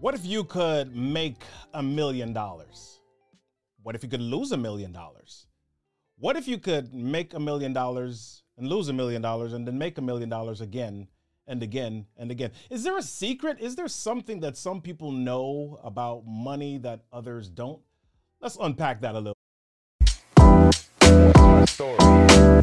What if you could make a million dollars? What if you could lose a million dollars? What if you could make a million dollars and lose a million dollars and then make a million dollars again and again and again? Is there a secret? Is there something that some people know about money that others don't? Let's unpack that a little. story.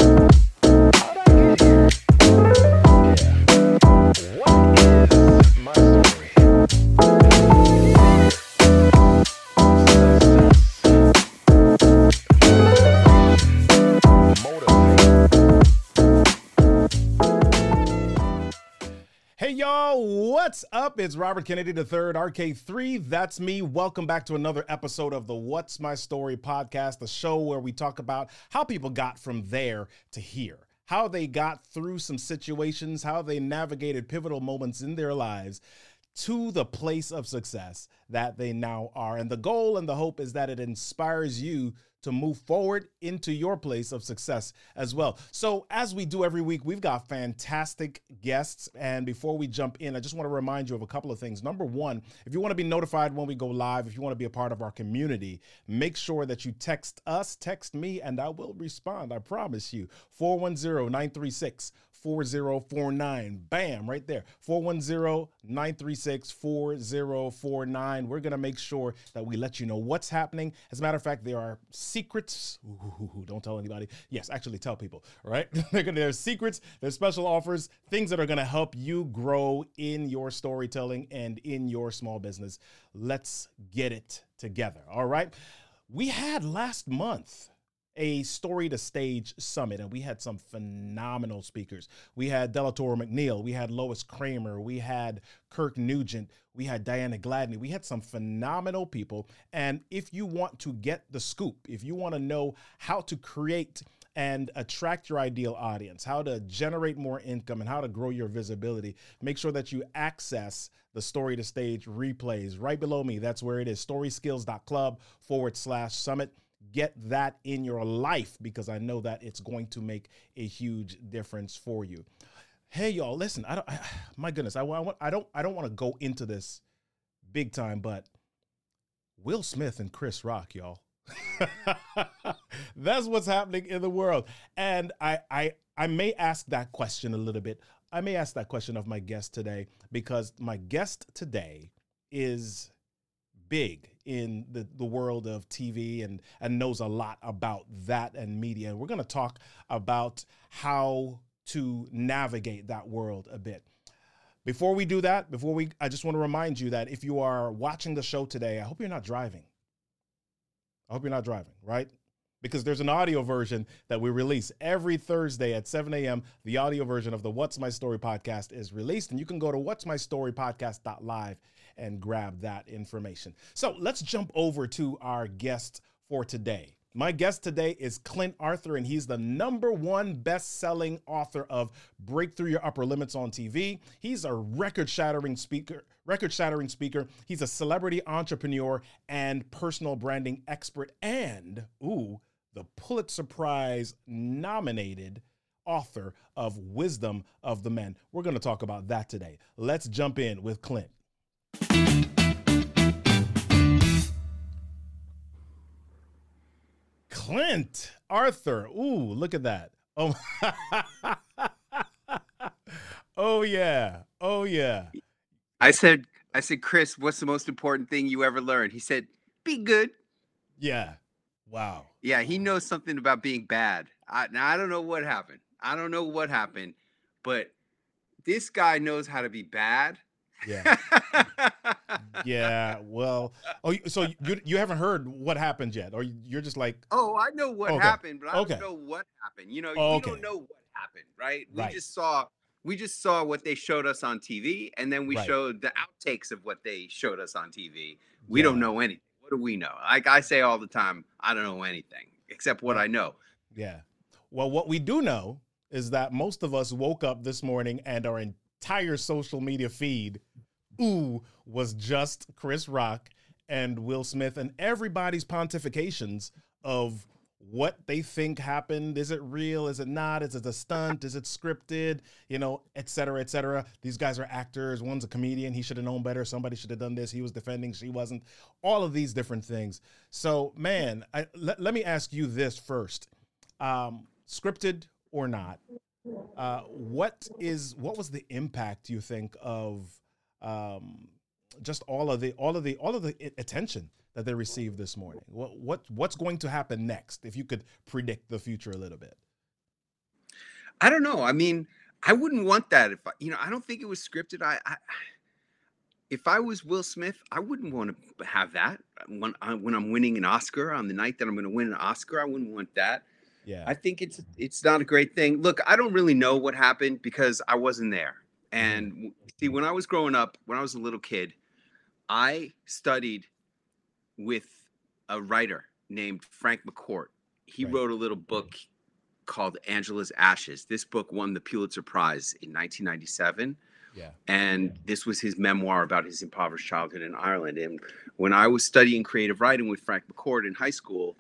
What's up? It's Robert Kennedy III, RK3. That's me. Welcome back to another episode of the What's My Story podcast, the show where we talk about how people got from there to here, how they got through some situations, how they navigated pivotal moments in their lives to the place of success that they now are. And the goal and the hope is that it inspires you to move forward into your place of success as well. So, as we do every week, we've got fantastic guests. And before we jump in, I just want to remind you of a couple of things. Number one, if you want to be notified when we go live, if you want to be a part of our community, make sure that you text us, text me, and I will respond. I promise you. 410 936 4049. Bam, right there. 410 936 4049. We're going to make sure that we let you know what's happening. As a matter of fact, there are secrets. Ooh, don't tell anybody. Yes, actually tell people, right? there's secrets, there's special offers, things that are going to help you grow in your storytelling and in your small business. Let's get it together, all right? We had last month a story to stage summit and we had some phenomenal speakers. We had Delatorro McNeal we had lois kramer we had kirk nugent we had diana gladney. We had some phenomenal people. And if you want to get the scoop if you want to know how to create and attract your ideal audience, how to generate more income, and how to grow your visibility, make sure that you access the story to stage replays right below me. That's where it is storyskills.club forward slash summit get that in your life because I know that it's going to make a huge difference for you. Hey y'all, listen, I don't I, my goodness, I want I don't I don't want to go into this big time, but Will Smith and Chris Rock, y'all. That's what's happening in the world. And I I I may ask that question a little bit. I may ask that question of my guest today because my guest today is big in the, the world of TV and, and knows a lot about that and media. And we're going to talk about how to navigate that world a bit. Before we do that, before we, I just want to remind you that if you are watching the show today, I hope you're not driving. I hope you're not driving, right? Because there's an audio version that we release every Thursday at 7 a.m. The audio version of the What's My Story podcast is released, and you can go to what's my story podcast.live and grab that information. So let's jump over to our guest for today. My guest today is Clint Arthur, and he's the number one best selling author of Break Through Your Upper Limits on TV. He's a record shattering speaker. Record shattering speaker. He's a celebrity entrepreneur and personal branding expert, and ooh, the Pulitzer Prize nominated author of Wisdom of the Men. We're going to talk about that today. Let's jump in with Clint. Clint Arthur. Ooh, look at that. Oh, oh yeah. Oh yeah. I said, I said, Chris, what's the most important thing you ever learned? He said, be good. Yeah. Wow. Yeah, he knows something about being bad. I, now I don't know what happened. I don't know what happened, but this guy knows how to be bad. Yeah. yeah. Well. Oh, so you you haven't heard what happened yet, or you're just like, oh, I know what Okay. happened, but I Okay. don't know what happened. You know, Oh, we okay. don't know what happened, right? We Right. just saw we just saw what they showed us on TV, and then we Right. showed the outtakes of what they showed us on TV. We don't know anything. What do we know? Like I say all the time, I don't know anything except what Yeah. I know. Yeah. Well, what we do know is that most of us woke up this morning and our entire social media feed, ooh, was just Chris Rock and Will Smith and everybody's pontifications of what they think happened. Is it real? Is it not? Is it a stunt? Is it scripted? You know, et cetera, et cetera. These guys are actors. One's a comedian. He should have known better. Somebody should have done this. He was defending. She wasn't. All of these different things. So, man, I, let, let me ask you this first: um, scripted or not? Uh, what is what was the impact you think of um, just all of the all of the all of the attention that they received this morning? What what what's going to happen next? If you could predict the future a little bit. I don't know. I mean, I wouldn't want that if I, you know, I don't think it was scripted. I, I if I was Will Smith, I wouldn't want to have that when, I, when I'm winning an Oscar on the night that I'm going to win an Oscar. I wouldn't want that. Yeah. I think it's it's not a great thing. Look, I don't really know what happened because I wasn't there. And mm-hmm. see, when I was growing up, when I was a little kid, I studied with a writer named Frank McCourt. He Right. wrote a little book called Angela's Ashes. This book won the Pulitzer Prize in 1997 yeah. and this was his memoir about his impoverished childhood in Ireland. And when I was studying creative writing with Frank McCourt in high school,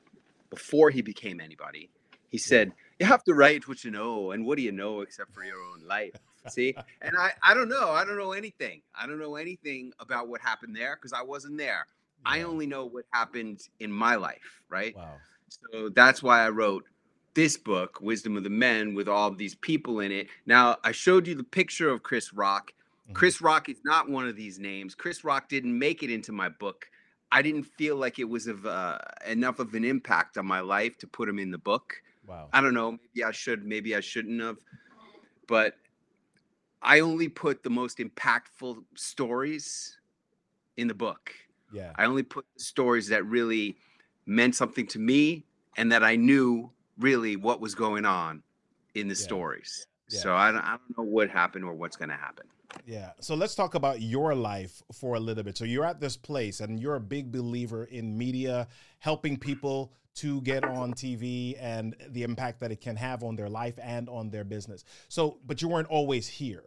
before he became anybody, he said, "You have to write what you know, and what do you know except for your own life?" See, and I, I don't know, I don't know anything. I don't know anything about what happened there because I wasn't there. I only know what happened in my life, right? Wow. So that's why I wrote this book, Wisdom of the Men, with all of these people in it. Now, I showed you the picture of Chris Rock. Mhm. Chris Rock is not one of these names. Chris Rock didn't make it into my book. I didn't feel like it was of uh, enough of an impact on my life to put him in the book. Wow. I don't know. Maybe I should. Maybe I shouldn't have. But I only put the most impactful stories in the book. Yeah. I only put the stories that really meant something to me and that I knew really what was going on in the Yeah. stories. Yeah. So I don't, I don't know what happened or what's going to happen. Yeah. So let's talk about your life for a little bit. So you're at this place and you're a big believer in media, helping people to get on TV and the impact that it can have on their life and on their business. So, but you weren't always here.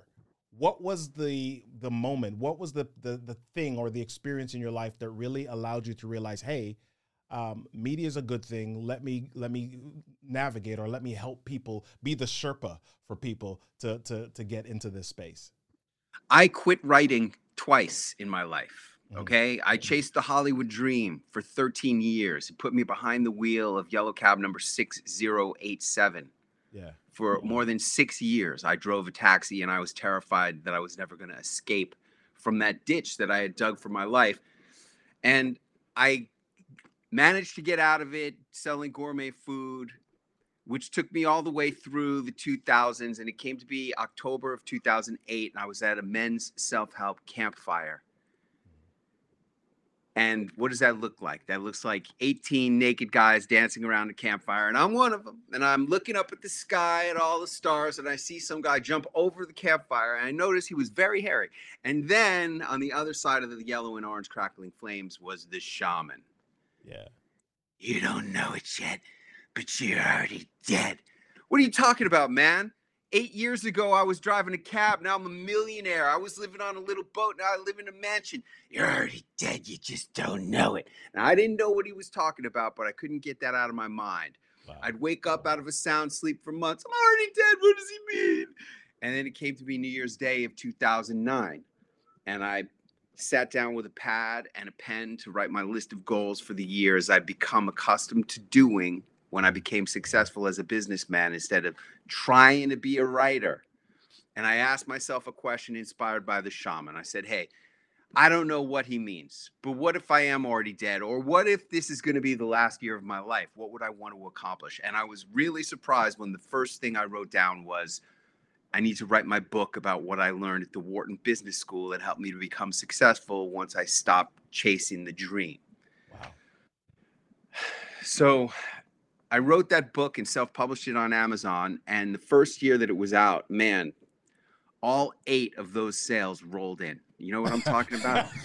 What was the the moment? What was the the the thing or the experience in your life that really allowed you to realize, hey, um, media is a good thing. Let me let me navigate or let me help people be the Sherpa for people to to to get into this space. I quit writing twice in my life. Mhm. Okay. I chased the Hollywood dream for 13 years. It put me behind the wheel of yellow cab number 6087 Yeah. for more than six years. I drove a taxi and I was terrified that I was never going to escape from that ditch that I had dug for my life. And I managed to get out of it selling gourmet food, which took me all the way through the 2000s. And it came to be October of 2008. And I was at a men's self help campfire. And what does that look like? That looks like 18 naked guys dancing around a campfire, and I'm one of them. And I'm looking up at the sky at all the stars, and I see some guy jump over the campfire, and I notice he was very hairy. And then on the other side of the yellow and orange crackling flames was the shaman. Yeah. You don't know it yet, but you're already dead. What are you talking about, man? Eight years ago, I was driving a cab. Now I'm a millionaire. I was living on a little boat. Now I live in a mansion. You're already dead. You just don't know it. Now, I didn't know what he was talking about, but I couldn't get that out of my mind. Wow. I'd wake up out of a sound sleep for months. I'm already dead. What does he mean? And then it came to be New Year's Day of 2009. And I sat down with a pad and a pen to write my list of goals for the years I've become accustomed to doing when I became successful as a businessman instead of trying to be a writer. And I asked myself a question inspired by the shaman. I said, Hey, I don't know what he means, but what if I am already dead? Or what if this is going to be the last year of my life? What would I want to accomplish? And I was really surprised when the first thing I wrote down was, I need to write my book about what I learned at the Wharton Business School that helped me to become successful once I stopped chasing the dream. Wow. So I wrote that book and self published it on Amazon. And the first year that it was out, man, all eight of those sales rolled in. You know what I'm talking about?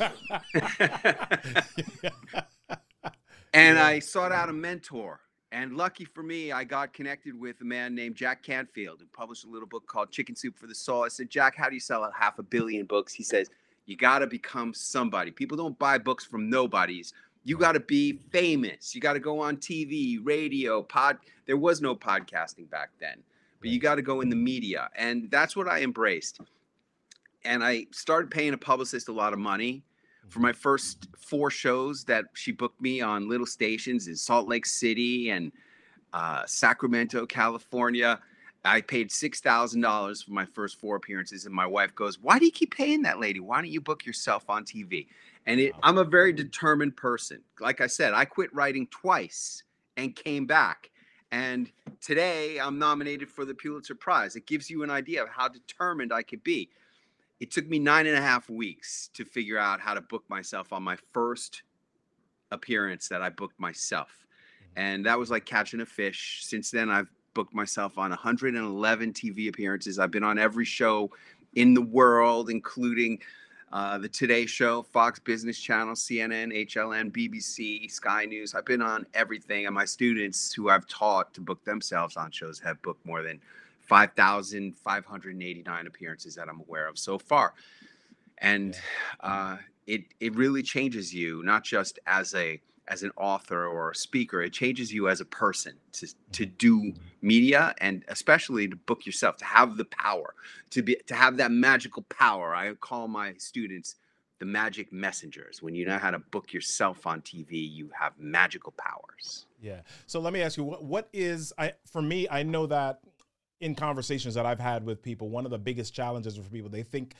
and. I sought out a mentor. And lucky for me, I got connected with a man named Jack Canfield who published a little book called Chicken Soup for the Soul. I said, Jack, how do you sell a half a billion books? He says, You got to become somebody. People don't buy books from nobodies, You got to be famous. You got to go on TV, radio, pod. There was no podcasting back then, but you got to go in the media. And that's what I embraced. And I started paying a publicist a lot of money for my first four shows that she booked me on little stations in Salt Lake City and uh, Sacramento, California. I paid six thousand dollars for my first four appearances, and my wife goes, "Why do you keep paying that lady? Why don't you book yourself on TV?" And it, I'm a very determined person. Like I said, I quit writing twice and came back. And today I'm nominated for the Pulitzer Prize. It gives you an idea of how determined I could be. It took me nine and a half weeks to figure out how to book myself on my first appearance that I booked myself. Mm-hmm. And that was like catching a fish. Since then, I've booked myself on 111 TV appearances. I've been on every show in the world, including uh, the Today Show, Fox Business Channel, CNN, HLN, BBC, Sky News. I've been on everything, and my students who I've taught to book themselves on shows have booked more than 5,589 appearances that I'm aware of so far. And uh, it it really changes you, not just as a as an author or a speaker. It changes you as a person to to mm-hmm. do mm-hmm. media and especially to book yourself, to have the power, to be to have that magical power. I call my students the magic messengers. When you know how to book yourself on TV, you have magical powers. Yeah. So let me ask you, what what is I for me? I know that in conversations that I've had with people, one of the biggest challenges for people, they think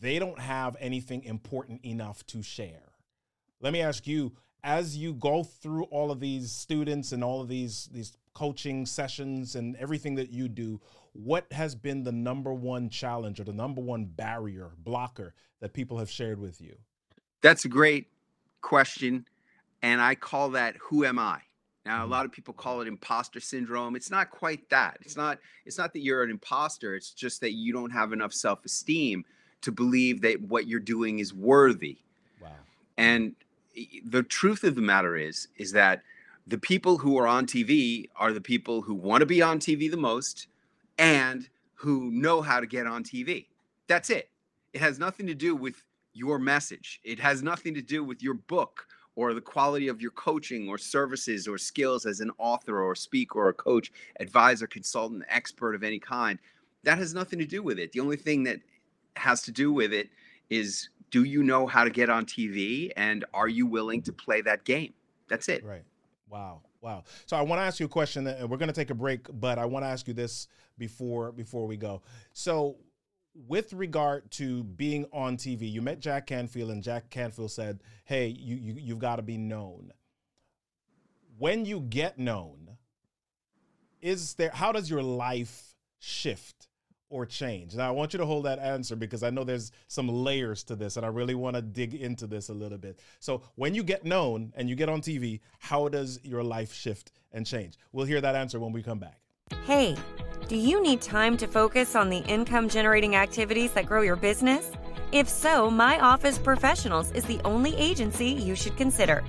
they don't have anything important enough to share. Let me ask you, as you go through all of these students and all of these these coaching sessions and everything that you do, what has been the number one challenge or the number one barrier blocker that people have shared with you? That's a great question. And I call that who am I? Now a Mhm. lot of people call it imposter syndrome. It's not quite that. It's not it's not that you're an imposter. It's just that you don't have enough self-esteem to believe that what you're doing is worthy. Wow. And the truth of the matter is is that the people who are on TV are the people who want to be on TV the most and who know how to get on TV. That's it. It has nothing to do with your message. It has nothing to do with your book or the quality of your coaching or services or skills as an author or a speaker or a coach, advisor, consultant, expert of any kind. That has nothing to do with it. The only thing that has to do with it is do you know how to get on TV and are you willing to mm-hmm. play that game? That's it. Right. Wow. Wow. So I want to ask you a question, uh, and we're going to take a break, but I want to ask you this before before we go. So, with regard to being on TV, you met Jack Canfield, and Jack Canfield said, "Hey, you, you you've got to be known." When you get known, is there how does your life shift or change? Now, I want you to hold that answer because I know there's some layers to this, and I really want to dig into this a little bit. So, when you get known and you get on TV, how does your life shift and change? We'll hear that answer when we come back. Hey, do you need time to focus on the income generating activities that grow your business? If so, My Office Professionals is the only agency you should consider.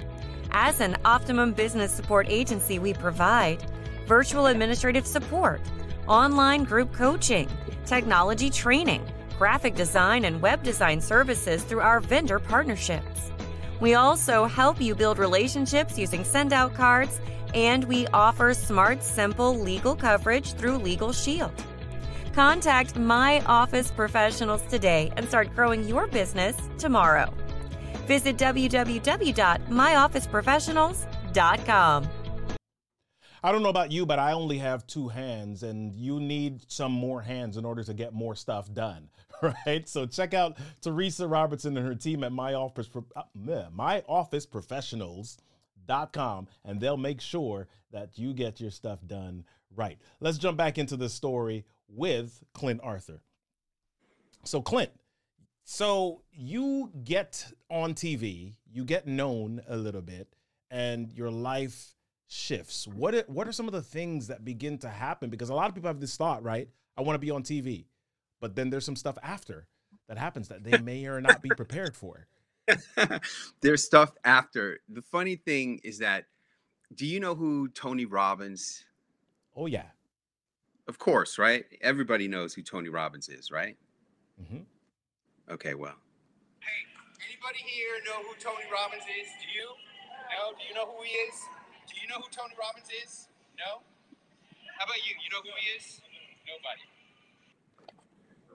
As an Optimum Business Support agency, we provide virtual administrative support, online group coaching, technology training, graphic design, and web design services through our vendor partnerships. We also help you build relationships using send out cards, and we offer smart, simple legal coverage through Legal Shield. Contact My Office Professionals today and start growing your business tomorrow. Visit www.myofficeprofessionals.com. I don't know about you, but I only have two hands, and you need some more hands in order to get more stuff done, right? So check out Teresa Robertson and her team at My Office, uh, meh, myofficeprofessionals.com, and they'll make sure that you get your stuff done right. Let's jump back into the story with Clint Arthur. So, Clint, so you get on TV, you get known a little bit, and your life shifts. What are, what are some of the things that begin to happen? Because a lot of people have this thought, right? I want to be on TV, but then there's some stuff after that happens that they may or not be prepared for. There's stuff after. The funny thing is that do you know who Tony Robbins? Oh yeah. Of course, right? Everybody knows who Tony Robbins is, right? hmm Okay, well. Hey, anybody here know who Tony Robbins is? Do you? No? Do you know who he is? Do you know who Tony Robbins is? No? How about you? You know who he is? Nobody.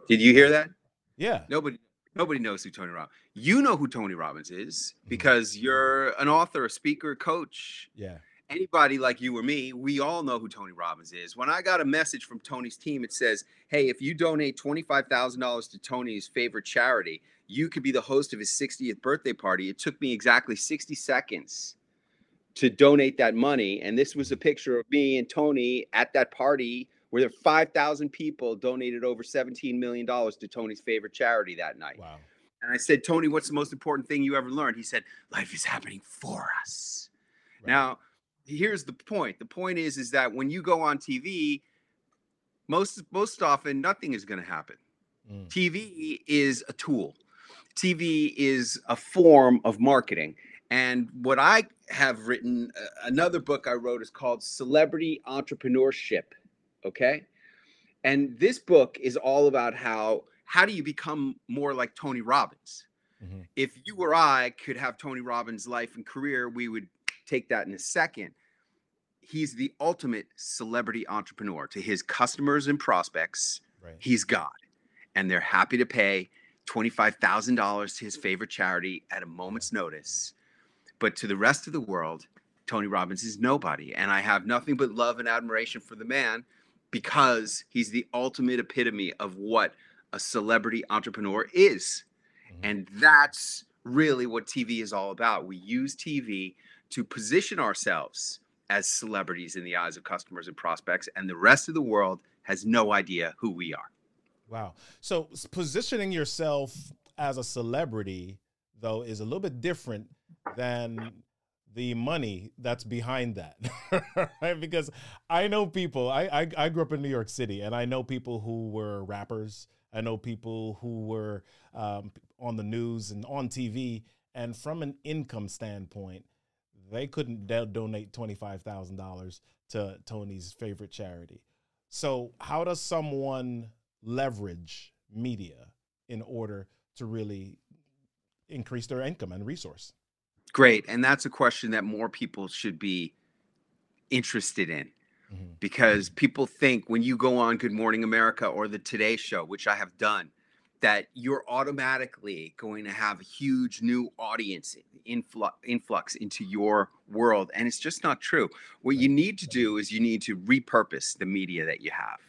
Did you hear that? Yeah. Nobody nobody knows who Tony Robbins. You know who Tony Robbins is because mm-hmm. you're an author, a speaker, a coach. Yeah. Anybody like you or me, we all know who Tony Robbins is. When I got a message from Tony's team, it says, Hey, if you donate $25,000 to Tony's favorite charity, you could be the host of his 60th birthday party. It took me exactly 60 seconds to donate that money. And this was a picture of me and Tony at that party where there 5,000 people donated over $17 million to Tony's favorite charity that night. Wow. And I said, Tony, what's the most important thing you ever learned? He said, life is happening for us. Right. Now, here's the point. The point is, is that when you go on TV, most most often nothing is going to happen. Mm. TV is a tool. TV is a form of marketing. And what I have written, uh, another book I wrote is called Celebrity Entrepreneurship. Okay. And this book is all about how how do you become more like Tony Robbins? Mhm. If you or I could have Tony Robbins' life and career, we would take that in a second. He's the ultimate celebrity entrepreneur to his customers and prospects. Right. He's God, and they're happy to pay $25,000 to his favorite charity at a moment's notice. But to the rest of the world, Tony Robbins is nobody. And I have nothing but love and admiration for the man because he's the ultimate epitome of what a celebrity entrepreneur is. Mhm. And that's really what TV is all about. We use TV to position ourselves as celebrities in the eyes of customers and prospects, and the rest of the world has no idea who we are. Wow. So positioning yourself as a celebrity, though, is a little bit different than the money that's behind that, right? Because I know people. I, I I grew up in New York City, and I know people who were rappers. I know people who were um, on the news and on TV, and from an income standpoint, they couldn't do- donate twenty five thousand dollars to Tony's favorite charity. So, how does someone leverage media in order to really increase their income and resource? Great. And that's a question that more people should be interested in Mhm. because people think when you go on Good Morning America or the Today Show, which I have done, that you're automatically going to have a huge new audience influx, influx into your world. And it's just not true. What you need to do is you need to repurpose the media that you have.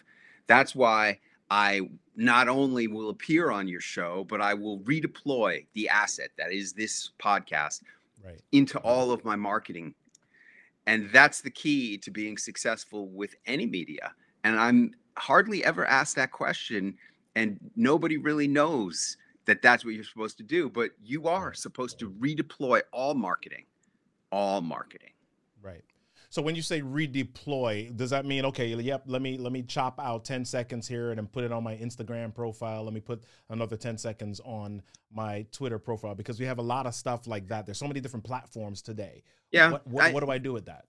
That's why I not only will appear on your show, but I will redeploy the asset that is this podcast Right. into all of my marketing. And that's the key to being successful with any media. And I'm hardly ever asked that question, and nobody really knows that that's what you're supposed to do. But you are supposed to redeploy all marketing, all marketing. Right. So when you say redeploy, does that mean okay? Yep. Let me let me chop out ten seconds here and then put it on my Instagram profile. Let me put another ten seconds on my Twitter profile because we have a lot of stuff like that. There's so many different platforms today. Yeah, What what, I- what do I do with that?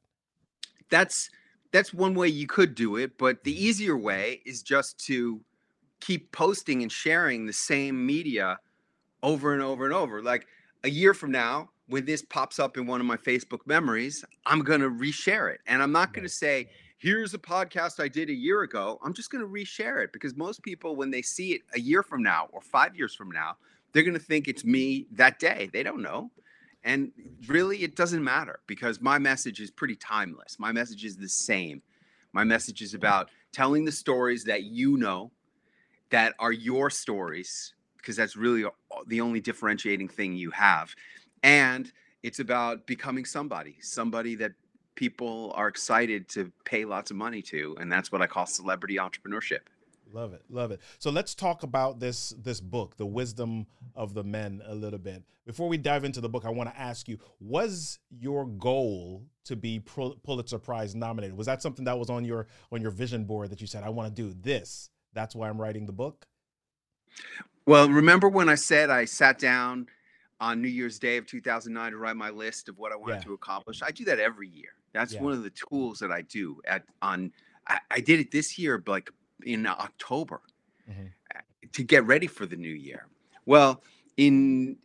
that's that's one way you could do it but the mm-hmm. easier way is just to keep posting and sharing the same media over and over and over like a year from now when this pops up in one of my facebook memories i'm going to reshare it and i'm not going to say here's a podcast i did a year ago i'm just going to reshare it because most people when they see it a year from now or 5 years from now they're going to think it's me that day they don't know and really, it doesn't matter because my message is pretty timeless. My message is the same. My message is about telling the stories that you know that are your stories, because that's really the only differentiating thing you have. And it's about becoming somebody, somebody that people are excited to pay lots of money to. And that's what I call celebrity entrepreneurship. Love it, love it. So let's talk about this this book, The Wisdom of the Men, a little bit. Before we dive into the book, I want to ask you: Was your goal to be Pulitzer Prize nominated? Was that something that was on your on your vision board that you said, "I want to do this"? That's why I'm writing the book. Well, remember when I said I sat down on New Year's Day of 2009 to write my list of what I wanted Yeah. to accomplish? I do that every year. That's Yeah. one of the tools that I do at on I, I did it this year like in October Mhm. uh, to get ready for the new year. Well, in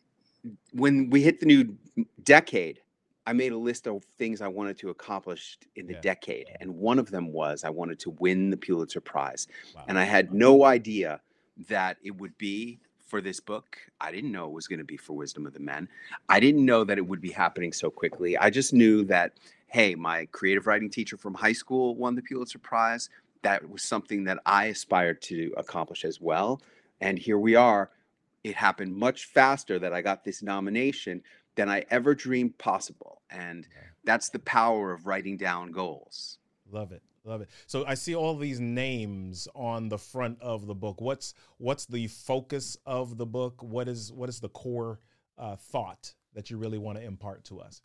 when we hit the new decade, I made a list of things I wanted to accomplish in the Yeah. decade. And one of them was I wanted to win the Pulitzer Prize. Wow. And I had no idea that it would be for this book. I didn't know it was going to be for Wisdom of the Men. I didn't know that it would be happening so quickly. I just knew that, hey, my creative writing teacher from high school won the Pulitzer Prize. That was something that I aspired to accomplish as well. And here we are. It happened much faster that I got this nomination than I ever dreamed possible. And that's the power of writing down goals. Love it. Love it. So I see all these names on the front of the book. What's what's the focus of the book? What is what is the core uh, thought that you really want to impart to us?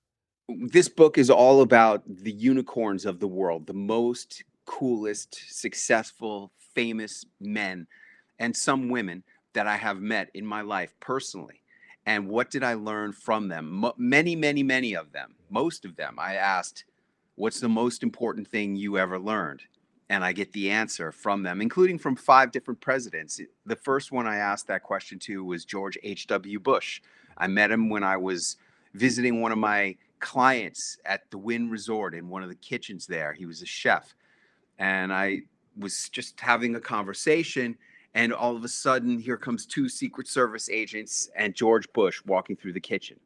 this book is all about the unicorns of the world, the most coolest, successful, famous men and some women that I have met in my life personally. And what did I learn from them? Many, many, many of them, most of them, I asked, What's the most important thing you ever learned? And I get the answer from them, including from five different presidents. The first one I asked that question to was George H.W. Bush. I met him when I was visiting one of my clients at the Wynn Resort in one of the kitchens there. He was a chef. And I was just having a conversation. And all of a sudden, here comes two Secret Service agents and George Bush walking through the kitchen.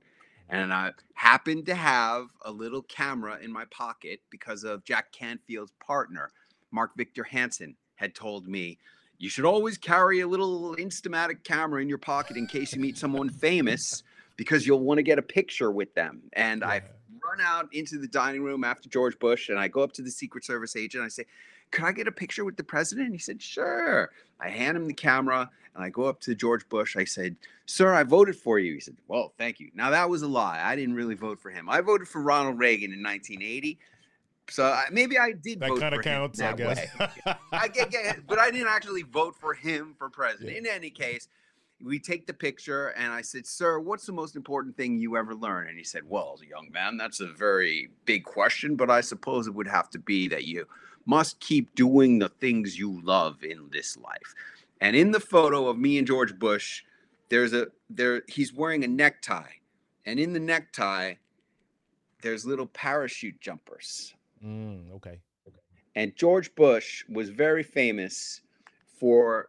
And I happened to have a little camera in my pocket because of Jack Canfield's partner, Mark Victor Hansen, had told me, you should always carry a little Instamatic camera in your pocket in case you meet someone famous because you'll want to get a picture with them. And I run out into the dining room after George Bush and I go up to the Secret Service agent. I say, Could I get a picture with the president? And he said, Sure. I hand him the camera and I go up to George Bush. I said, Sir, I voted for you. He said, Well, thank you. Now, that was a lie. I didn't really vote for him. I voted for Ronald Reagan in 1980. So I, maybe I did That vote kind of counts, I guess. I get, get, but I didn't actually vote for him for president. In any case, we take the picture, and I said, "Sir, what's the most important thing you ever learned?" And he said, "Well, as a young man, that's a very big question, but I suppose it would have to be that you must keep doing the things you love in this life." And in the photo of me and George Bush, there's a there he's wearing a necktie, and in the necktie, there's little parachute jumpers. Mm, okay. And George Bush was very famous for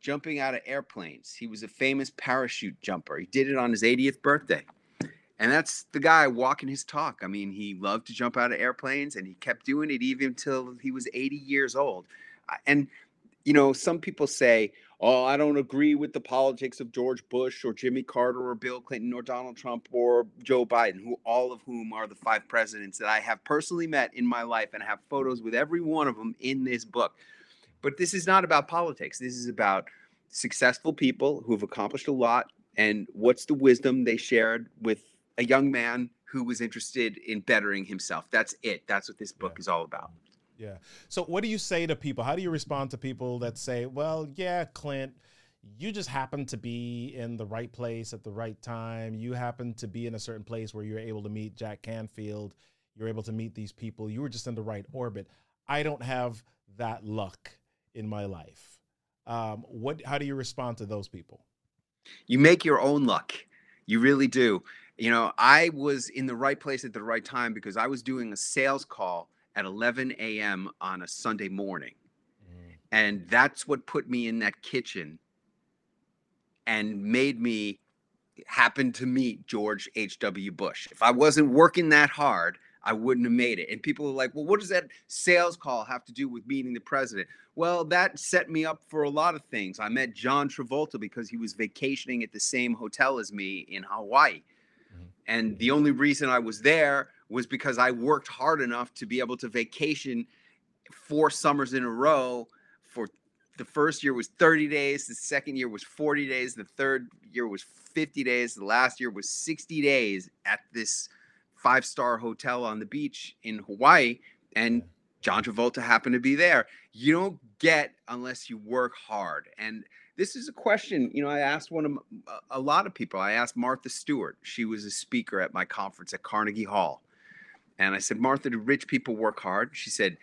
jumping out of airplanes. He was a famous parachute jumper. He did it on his 80th birthday. And that's the guy walking his talk. I mean, he loved to jump out of airplanes and he kept doing it even until he was 80 years old. And, you know, some people say, oh, I don't agree with the politics of George Bush or Jimmy Carter or Bill Clinton or Donald Trump or Joe Biden, who all of whom are the five presidents that I have personally met in my life and have photos with every one of them in this book. But this is not about politics. This is about successful people who have accomplished a lot and what's the wisdom they shared with a young man who was interested in bettering himself. That's it. That's what this book Yeah. is all about. Yeah. So what do you say to people? How do you respond to people that say, "Well, yeah, Clint, you just happen to be in the right place at the right time. You happen to be in a certain place where you're able to meet Jack Canfield. You're able to meet these people. You were just in the right orbit. I don't have that luck in my life." Um, what? How do you respond to those people? You make your own luck. You really do. You know, I was in the right place at the right time because I was doing a sales call at 11 a.m. on a Sunday morning. Mm, And that's what put me in that kitchen and made me happen to meet George H.W. Bush. If I wasn't working that hard, I wouldn't have made it. And people are like, well, what does that sales call have to do with meeting the president? Well, that set me up for a lot of things. I met John Travolta because he was vacationing at the same hotel as me in Hawaii. Mhm. And the only reason I was there was because I worked hard enough to be able to vacation four summers in a row for the first year was 30 days, the second year was 40 days, the third year was 50 days, the last year was 60 days at this five star hotel on the beach in Hawaii. And John Travolta happened to be there. You don't get unless you work hard. And this is a question, you know, I asked one of a lot of people. I asked Martha Stewart. She was a speaker at my conference at Carnegie Hall. And I said, Martha, do rich people work hard? She said,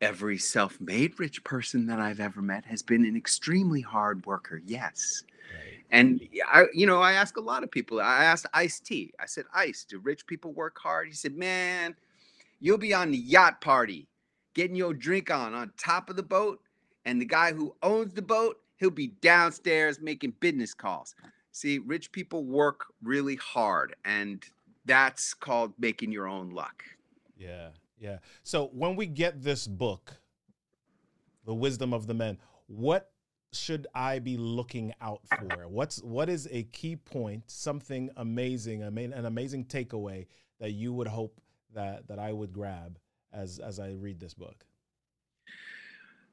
every self made rich person that I've ever met has been an extremely hard worker. Yes. Right. And I, you know, I ask a lot of people. I asked Ice T. I said, Ice, do rich people work hard? He said, Man, you'll be on the yacht party, getting your drink on on top of the boat, and the guy who owns the boat, he'll be downstairs making business calls. See, rich people work really hard, and that's called making your own luck. Yeah, yeah. So when we get this book, The Wisdom of the Men, what should I be looking out for? What's what is a key point, something amazing, I mean, an amazing takeaway that you would hope that that I would grab as as I read this book?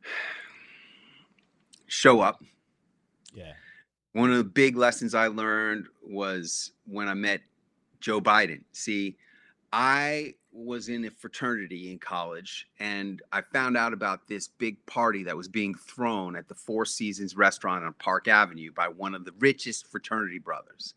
Show up. Yeah. One of the big lessons I learned was when I met Joe Biden. See, I was in a fraternity in college and I found out about this big party that was being thrown at the Four Seasons restaurant on Park Avenue by one of the richest fraternity brothers.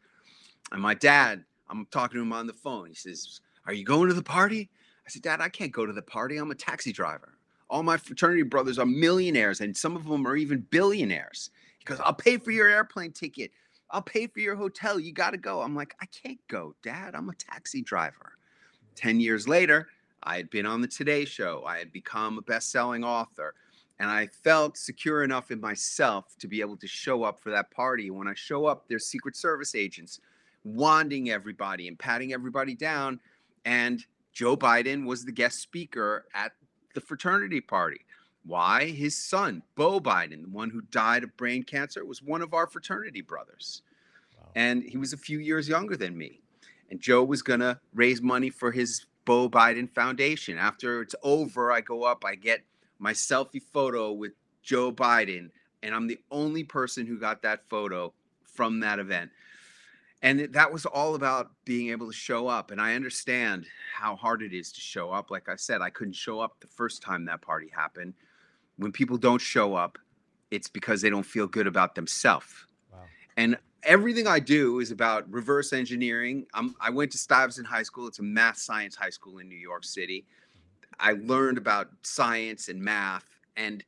And my dad, I'm talking to him on the phone. He says, Are you going to the party? I said, Dad, I can't go to the party. I'm a taxi driver. All my fraternity brothers are millionaires and some of them are even billionaires. He goes, I'll pay for your airplane ticket. I'll pay for your hotel. You got to go. I'm like, I can't go, Dad. I'm a taxi driver. 10 years later, I had been on the Today Show. I had become a best selling author. And I felt secure enough in myself to be able to show up for that party. When I show up, there's Secret Service agents wanding everybody and patting everybody down. And Joe Biden was the guest speaker at the fraternity party. Why? His son, Bo Biden, the one who died of brain cancer, was one of our fraternity brothers. Wow. And he was a few years younger than me. And Joe was going to raise money for his Bo Biden Foundation. After it's over, I go up, I get my selfie photo with Joe Biden, and I'm the only person who got that photo from that event. And that was all about being able to show up. And I understand how hard it is to show up. Like I said, I couldn't show up the first time that party happened. When people don't show up, it's because they don't feel good about themselves. Wow. And everything I do is about reverse engineering. I'm, I went to Stuyvesant High School. It's a math science high school in New York City. I learned about science and math, and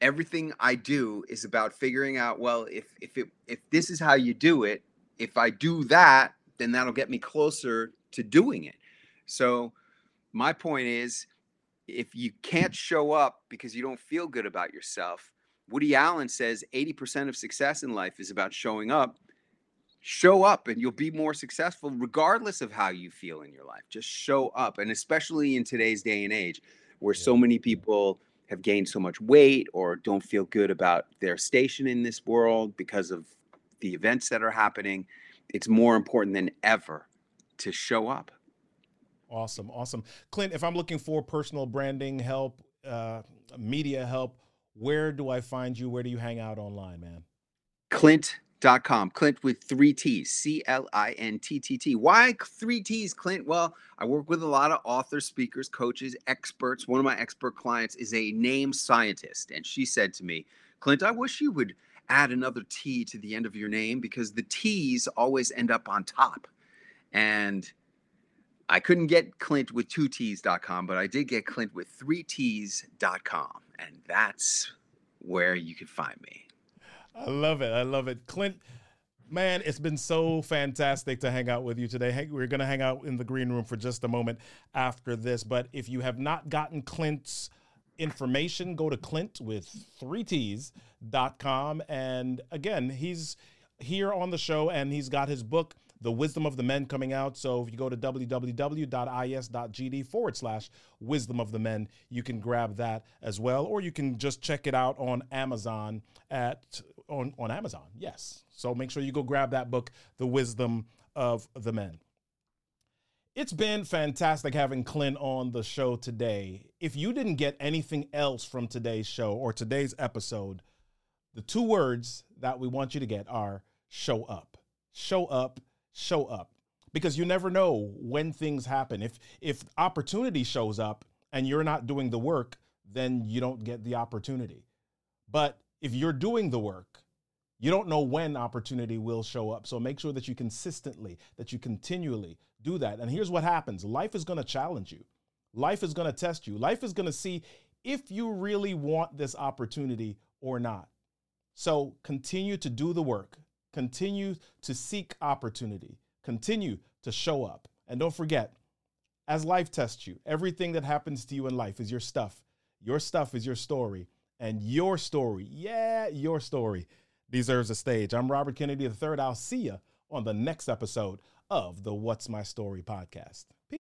everything I do is about figuring out. Well, if if it if this is how you do it, if I do that, then that'll get me closer to doing it. So, my point is, if you can't show up because you don't feel good about yourself, Woody Allen says 80% of success in life is about showing up. Show up and you'll be more successful regardless of how you feel in your life. Just show up. And especially in today's day and age where so many people have gained so much weight or don't feel good about their station in this world because of the events that are happening, it's more important than ever to show up. Awesome, awesome. Clint, if I'm looking for personal branding help, uh, media help, where do I find you? Where do you hang out online, man? Clint.com. Clint with three T's. C L I N T T T. Why three T's, Clint? Well, I work with a lot of authors, speakers, coaches, experts. One of my expert clients is a name scientist. And she said to me, Clint, I wish you would add another T to the end of your name because the T's always end up on top. And I couldn't get Clint with two T's.com, but I did get Clint with three T's.com. And that's where you can find me. I love it. I love it. Clint, man, it's been so fantastic to hang out with you today. We're going to hang out in the green room for just a moment after this. But if you have not gotten Clint's information, go to Clint with three T's.com. And again, he's here on the show and he's got his book, The Wisdom of the Men, coming out. So if you go to www.is.gd forward slash wisdom of the men, you can grab that as well. Or you can just check it out on Amazon at on, on Amazon. Yes. So make sure you go grab that book, The Wisdom of the Men. It's been fantastic having Clint on the show today. If you didn't get anything else from today's show or today's episode, the two words that we want you to get are show up. Show up, show up. Because you never know when things happen. If if opportunity shows up and you're not doing the work, then you don't get the opportunity. But if you're doing the work, you don't know when opportunity will show up. So make sure that you consistently, that you continually do that. And here's what happens life is going to challenge you, life is going to test you, life is going to see if you really want this opportunity or not. So continue to do the work, continue to seek opportunity, continue to show up. And don't forget, as life tests you, everything that happens to you in life is your stuff. Your stuff is your story. And your story, yeah, your story deserves a stage. I'm Robert Kennedy III. I'll see you on the next episode of the What's My Story podcast. Peace.